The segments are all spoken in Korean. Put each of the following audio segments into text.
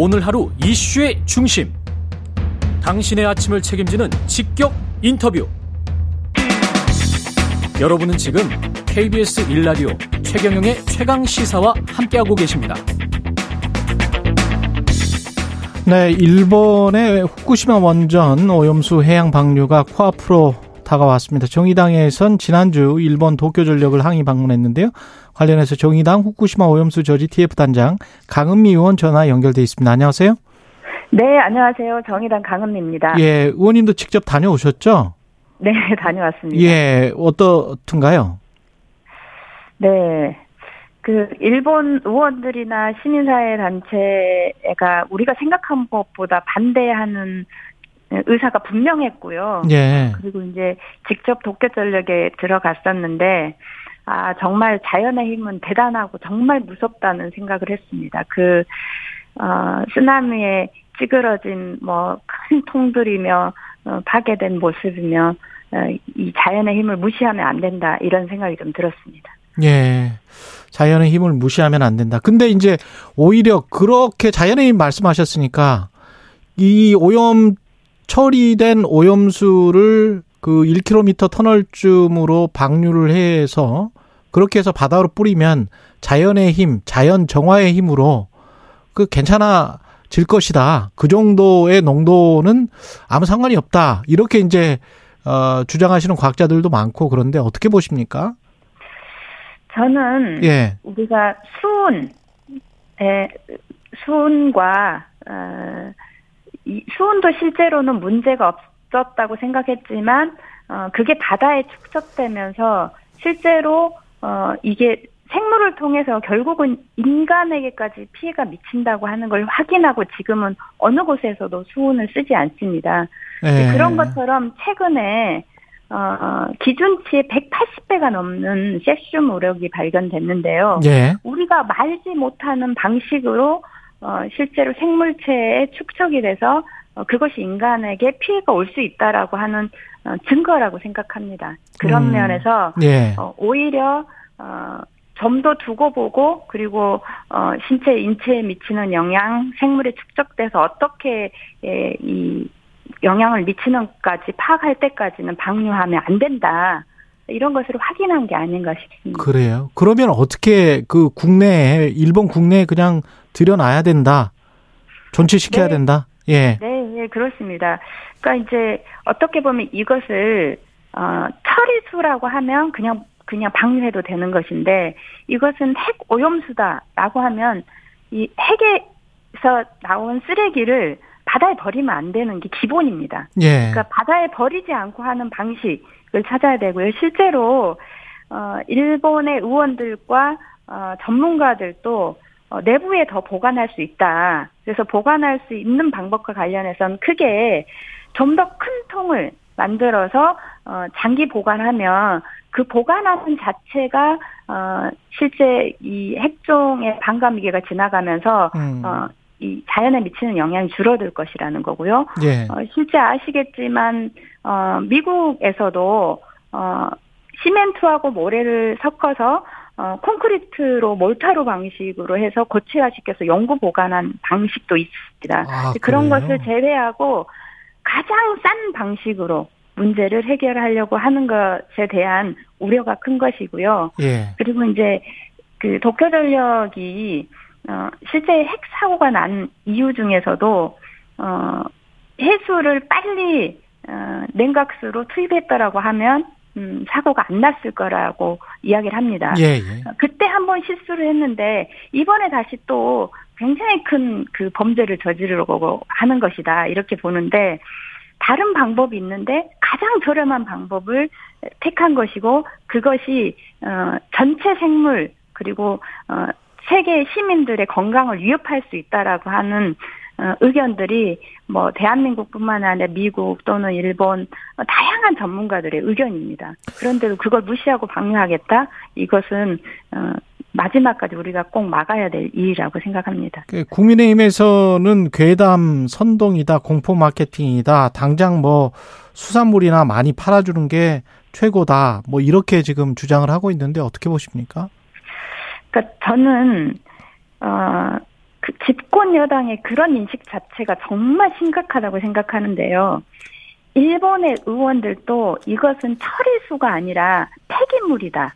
오늘 하루 이슈의 중심. 당신의 아침을 책임지는 직격 인터뷰. 여러분은 지금 KBS 일라디오 최경영의 최강 시사와 함께하고 계십니다. 네, 일본의 후쿠시마 원전 오염수 해양 방류가 코앞으로 다가왔습니다. 정의당에선 지난주 일본 도쿄전력을 항의 방문했는데요. 관련해서 정의당 후쿠시마 오염수 저지 TF 단장 강은미 의원 전화 연결돼 있습니다. 안녕하세요. 네, 안녕하세요. 정의당 강은미입니다. 예, 의원님도 직접 다녀오셨죠? 네, 다녀왔습니다. 예, 어떻든가요? 네. 그 일본 의원들이나 시민사회 단체가 우리가 생각한 것보다 반대하는 의사가 분명했고요. 예. 그리고 이제 직접 도쿄 전력에 들어갔었는데 아 정말 자연의 힘은 대단하고 정말 무섭다는 생각을 했습니다. 그 어, 쓰나미에 찌그러진 뭐 큰 통들이며 어, 파괴된 모습이며 어, 이 자연의 힘을 무시하면 안 된다 이런 생각이 좀 들었습니다. 예. 자연의 힘을 무시하면 안 된다. 근데 이제 오히려 그렇게 자연의 힘 말씀하셨으니까 이 오염 처리된 오염수를 그 1km 터널쯤으로 방류를 해서 그렇게 해서 바다로 뿌리면 자연의 힘, 자연 정화의 힘으로 그 괜찮아질 것이다. 그 정도의 농도는 아무 상관이 없다. 이렇게 이제 어 주장하시는 과학자들도 많고 그런데 어떻게 보십니까? 저는 예. 우리가 수온 에 수온과 어, 이 수온도 실제로는 문제가 없었다고 생각했지만 어, 그게 바다에 축적되면서 실제로 어, 이게 생물을 통해서 결국은 인간에게까지 피해가 미친다고 하는 걸 확인하고 지금은 어느 곳에서도 수온을 쓰지 않습니다. 네. 그런 것처럼 최근에 어, 기준치의 180배가 넘는 세슘 우력이 발견됐는데요. 네. 우리가 말지 못하는 방식으로 어, 실제로 생물체에 축적이 돼서 어, 그것이 인간에게 피해가 올 수 있다라고 하는 어, 증거라고 생각합니다. 그런 음, 면에서 예. 어, 오히려 어, 좀 더 두고 보고 그리고 어, 신체 인체에 미치는 영향, 생물에 축적돼서 어떻게 예, 이 영향을 미치는까지 파악할 때까지는 방류하면 안 된다. 이런 것을 확인한 게 아닌가 싶습니다. 그래요. 그러면 어떻게 그 국내에 일본 국내에 그냥 들여놔야 된다. 존치시켜야 네. 된다. 예. 네, 네, 그렇습니다. 그러니까 이제 어떻게 보면 이것을 어 처리수라고 하면 그냥 그냥 방류해도 되는 것인데 이것은 핵 오염수다라고 하면 이 핵에서 나온 쓰레기를 바다에 버리면 안 되는 게 기본입니다. 예. 그러니까 바다에 버리지 않고 하는 방식을 찾아야 되고요. 실제로 어 일본의 의원들과 어 전문가들도 어, 내부에 더 보관할 수 있다. 그래서 보관할 수 있는 방법과 관련해서는 크게 좀 더 큰 통을 만들어서 어, 장기 보관하면 그 보관하는 자체가 어, 실제 이 핵종의 반감기가 지나가면서 음. 어, 이 자연에 미치는 영향이 줄어들 것이라는 거고요. 예. 어, 실제 아시겠지만 어, 미국에서도 어, 시멘트하고 모래를 섞어서 어, 콘크리트로 몰타로 방식으로 해서 고체화시켜서 영구 보관한 방식도 있습니다. 아, 그런 것을 제외하고 가장 싼 방식으로 문제를 해결하려고 하는 것에 대한 우려가 큰 것이고요. 예. 그리고 이제 그 도쿄 전력이 어, 실제 핵 사고가 난 이유 중에서도 어, 해수를 빨리 어, 냉각수로 투입했다라고 하면 음, 사고가 안 났을 거라고 이야기를 합니다. 예, 예. 그때 한 번 실수를 했는데 이번에 다시 또 굉장히 큰 그 범죄를 저지르려고 하는 것이다 이렇게 보는데 다른 방법이 있는데 가장 저렴한 방법을 택한 것이고 그것이 어 전체 생물 그리고 어 세계 시민들의 건강을 위협할 수 있다라고 하는 어, 의견들이 뭐 대한민국뿐만 아니라 미국 또는 일본 어, 다양한 전문가들의 의견입니다. 그런데도 그걸 무시하고 방류하겠다? 이것은 어, 마지막까지 우리가 꼭 막아야 될 일이라고 생각합니다. 그 국민의힘에서는 괴담 선동이다, 공포 마케팅이다, 당장 뭐 수산물이나 많이 팔아주는 게 최고다, 뭐 이렇게 지금 주장을 하고 있는데 어떻게 보십니까? 그러니까 저는 어 그 집권 여당의 그런 인식 자체가 정말 심각하다고 생각하는데요. 일본의 의원들도 이것은 처리수가 아니라 폐기물이다.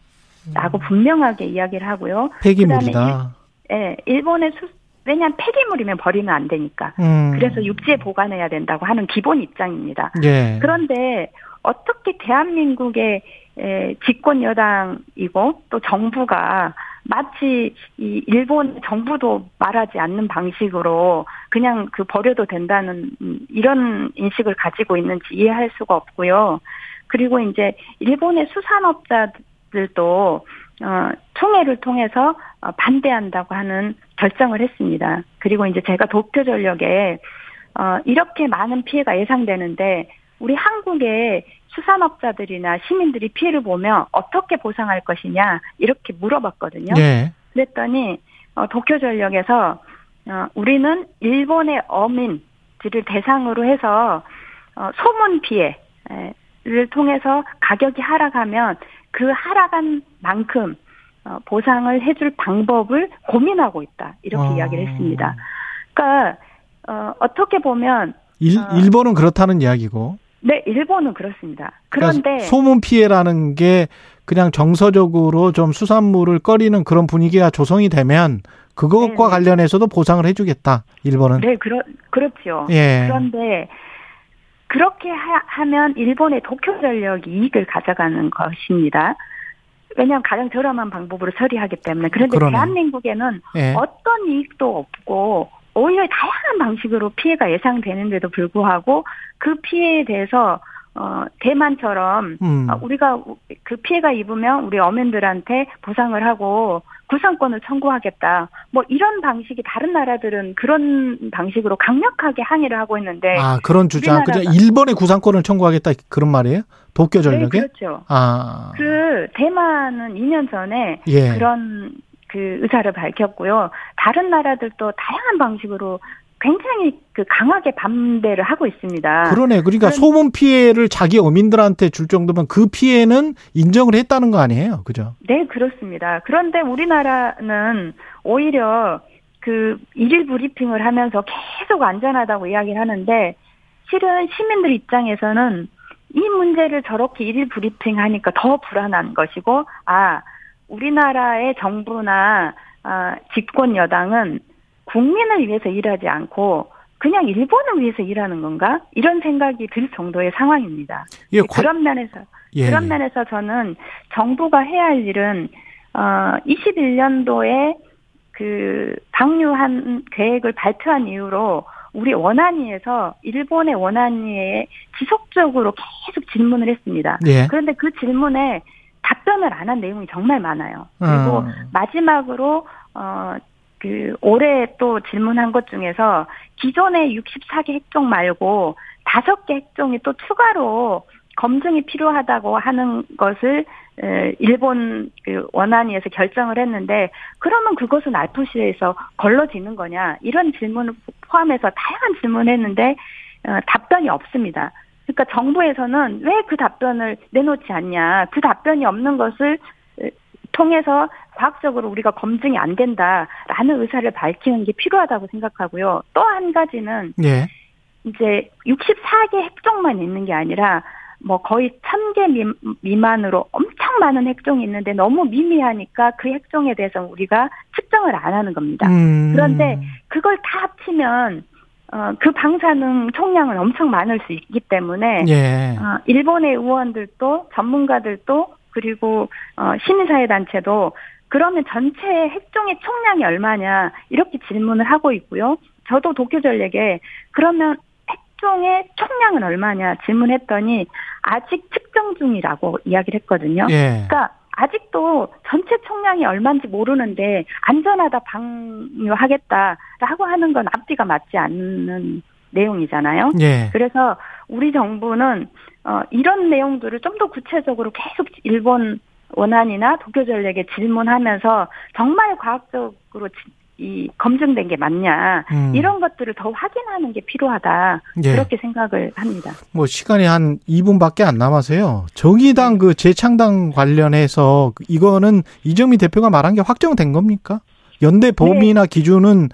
라고 음. 분명하게 이야기를 하고요. 폐기물이다. 일, 예, 일본의 수, 왜냐하면 폐기물이면 버리면 안 되니까. 음. 그래서 육지에 보관해야 된다고 하는 기본 입장입니다. 예. 그런데 어떻게 대한민국의 에, 집권 여당이고 또 정부가 마치 이 일본 정부도 말하지 않는 방식으로 그냥 그 버려도 된다는 음, 이런 인식을 가지고 있는지 이해할 수가 없고요. 그리고 이제 일본의 수산업자들도 어, 총회를 통해서 어, 반대한다고 하는 결정을 했습니다. 그리고 이제 제가 도쿄 전력에 어, 이렇게 많은 피해가 예상되는데 우리 한국의 수산업자들이나 시민들이 피해를 보면 어떻게 보상할 것이냐 이렇게 물어봤거든요. 예. 그랬더니 어, 도쿄전력에서 어, 우리는 일본의 어민들을 대상으로 해서 어, 소문 피해를 통해서 가격이 하락하면 그 하락한 만큼 어, 보상을 해줄 방법을 고민하고 있다 이렇게 어. 이야기를 했습니다. 그러니까 어, 어떻게 보면 일, 어. 일본은 그렇다는 이야기고. 네 일본은 그렇습니다. 그러니까 그런데 소문 피해라는 게 그냥 정서적으로 좀 수산물을 꺼리는 그런 분위기가 조성이 되면 그것과 네네. 관련해서도 보상을 해주겠다. 일본은. 네 그렇 그렇죠. 예. 그런데 그렇게 하, 면 일본의 도쿄 전력이 이익을 가져가는 것입니다. 왜냐하면 가장 저렴한 방법으로 처리하기 때문에. 그런데 그러네. 대한민국에는 예. 어떤 이익도 없고 오히려 다양한 방식으로 피해가 예상되는데도 불구하고 그 피해에 대해서 어 대만처럼 음. 아, 우리가 그 피해가 입으면 우리 어민들한테 보상을 하고 구상권을 청구하겠다. 뭐 이런 방식이 다른 나라들은 그런 방식으로 강력하게 항의를 하고 있는데 아 그런 주장. 그냥 일본의 구상권을 청구하겠다 그런 말이에요? 도쿄 네, 전력에? 그렇죠. 아. 그 대만은 2년 전에 예. 그런 그 의사를 밝혔고요. 다른 나라들도 다양한 방식으로 굉장히 그 강하게 반대를 하고 있습니다. 그러네. 그러니까 소문 피해를 자기 어민들한테 줄 정도면 그 피해는 인정을 했다는 거 아니에요? 그죠? 네, 그렇습니다. 그런데 우리나라는 오히려 그 일일 브리핑을 하면서 계속 안전하다고 이야기를 하는데 실은 시민들 입장에서는 이 문제를 저렇게 일일 브리핑 하니까 더 불안한 것이고 아 우리나라의 정부나 아, 집권 여당은 국민을 위해서 일하지 않고 그냥 일본을 위해서 일하는 건가 이런 생각이 들 정도의 상황입니다. 예, 관- 그런 면에서 예, 그런 예. 면에서 저는 정부가 해야 할 일은 어 21년도에 그 방류한 계획을 발표한 이후로 우리 원안위에서 일본의 원안위에 지속적으로 계속 질문을 했습니다. 예. 그런데 그 질문에 답변을 안 한 내용이 정말 많아요. 그리고 음. 마지막으로 어 그 올해 또 질문한 것 중에서 기존의 64개 핵종 말고 5개 핵종이 또 추가로 검증이 필요하다고 하는 것을 에, 일본 그 원안위에서 결정을 했는데 그러면 그것은 알프시에서 걸러지는 거냐 이런 질문을 포함해서 다양한 질문을 했는데 어, 답변이 없습니다. 그러니까 정부에서는 왜 그 답변을 내놓지 않냐 그 답변이 없는 것을 에, 통해서 과학적으로 우리가 검증이 안 된다라는 의사를 밝히는 게 필요하다고 생각하고요. 또 한 가지는 예. 이제 64개 핵종만 있는 게 아니라 뭐 거의 1000개 미만으로 엄청 많은 핵종이 있는데 너무 미미하니까 그 핵종에 대해서 우리가 측정을 안 하는 겁니다. 음. 그런데 그걸 다 합치면 어, 그 방사능 총량은 엄청 많을 수 있기 때문에 예. 어, 일본의 의원들도 전문가들도 그리고 어, 시민사회 단체도 그러면 전체 핵종의 총량이 얼마냐 이렇게 질문을 하고 있고요. 저도 도쿄전력에 그러면 핵종의 총량은 얼마냐 질문했더니 아직 측정 중이라고 이야기를 했거든요. 예. 그러니까 아직도 전체 총량이 얼마인지 모르는데 안전하다 방류하겠다라고 하는 건 앞뒤가 맞지 않는 내용이잖아요. 예. 그래서 우리 정부는 어, 이런 내용들을 좀 더 구체적으로 계속 일본 원안이나 도쿄전력에 질문하면서 정말 과학적으로 지- 이 검증된 게 맞냐 음. 이런 것들을 더 확인하는 게 필요하다 예. 그렇게 생각을 합니다. 뭐 시간이 한 2분밖에 안 남아서요. 정의당 그 재창당 관련해서 이거는 이정미 대표가 말한 게 확정된 겁니까? 연대 범위나 기준은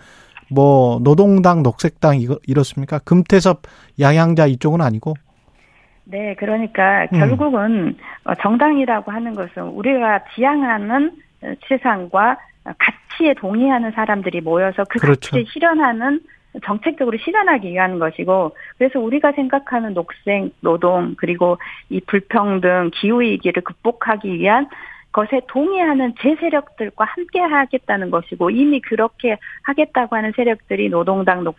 뭐 노동당, 녹색당 이거 이렇습니까? 금태섭 양양자 이쪽은 아니고. 네, 그러니까 음. 결국은 어, 정당이라고 하는 것은 우리가 지향하는 세상과 가치에 동의하는 사람들이 모여서 그 그렇죠. 가치를 실현하는 정책적으로 실현하기 위한 것이고 그래서 우리가 생각하는 녹색 노동 그리고 이 불평등 기후 위기를 극복하기 위한 것에 동의하는 제 세력들과 함께 하겠다는 것이고 이미 그렇게 하겠다고 하는 세력들이 노동당 녹,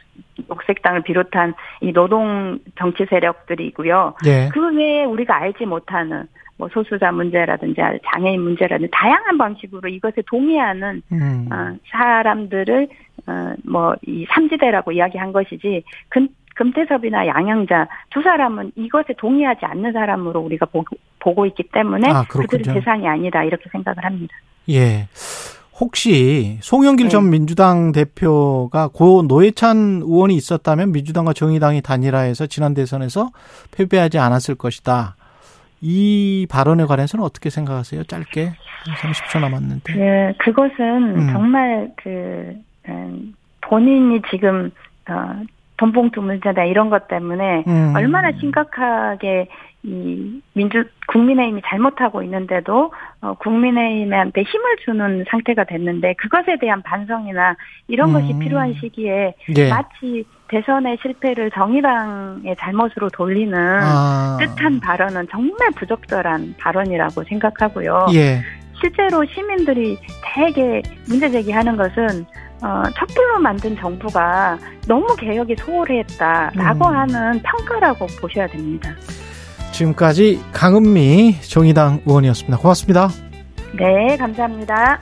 녹색당을 비롯한 이 노동 정치 세력들이고요. 네. 그 외에 우리가 알지 못하는 뭐 소수자 문제라든지 장애인 문제라든지 다양한 방식으로 이것에 동의하는 음. 어, 사람들을 어, 뭐이 삼지대라고 이야기한 것이지 금, 금태섭이나 양양자 두 사람은 이것에 동의하지 않는 사람으로 우리가 보고, 보고 있기 때문에 아, 그들은 대상이 아니다 이렇게 생각을 합니다. 예. 혹시 송영길 네. 전 민주당 대표가 고 노회찬 의원이 있었다면 민주당과 정의당이 단일화해서 지난 대선에서 패배하지 않았을 것이다. 이 발언에 관해서는 어떻게 생각하세요? 짧게 30초 남았는데. 네, 그것은 음. 정말 그 음, 본인이 지금 어, 돈봉투 문제다 이런 것 때문에 음. 얼마나 심각하게 이 민주 국민의힘이 잘못하고 있는데도 어, 국민의힘한테 힘을 주는 상태가 됐는데 그것에 대한 반성이나 이런 음. 것이 필요한 시기에 예. 마치 대선의 실패를 정의당의 잘못으로 돌리는 아. 뜻한 발언은 정말 부적절한 발언이라고 생각하고요. 예. 실제로 시민들이 대개 문제 제기하는 것은 어, 촛불로 만든 정부가 너무 개혁이 소홀했다라고 음. 하는 평가라고 보셔야 됩니다. 지금까지 강은미 정의당 의원이었습니다. 고맙습니다. 네, 감사합니다.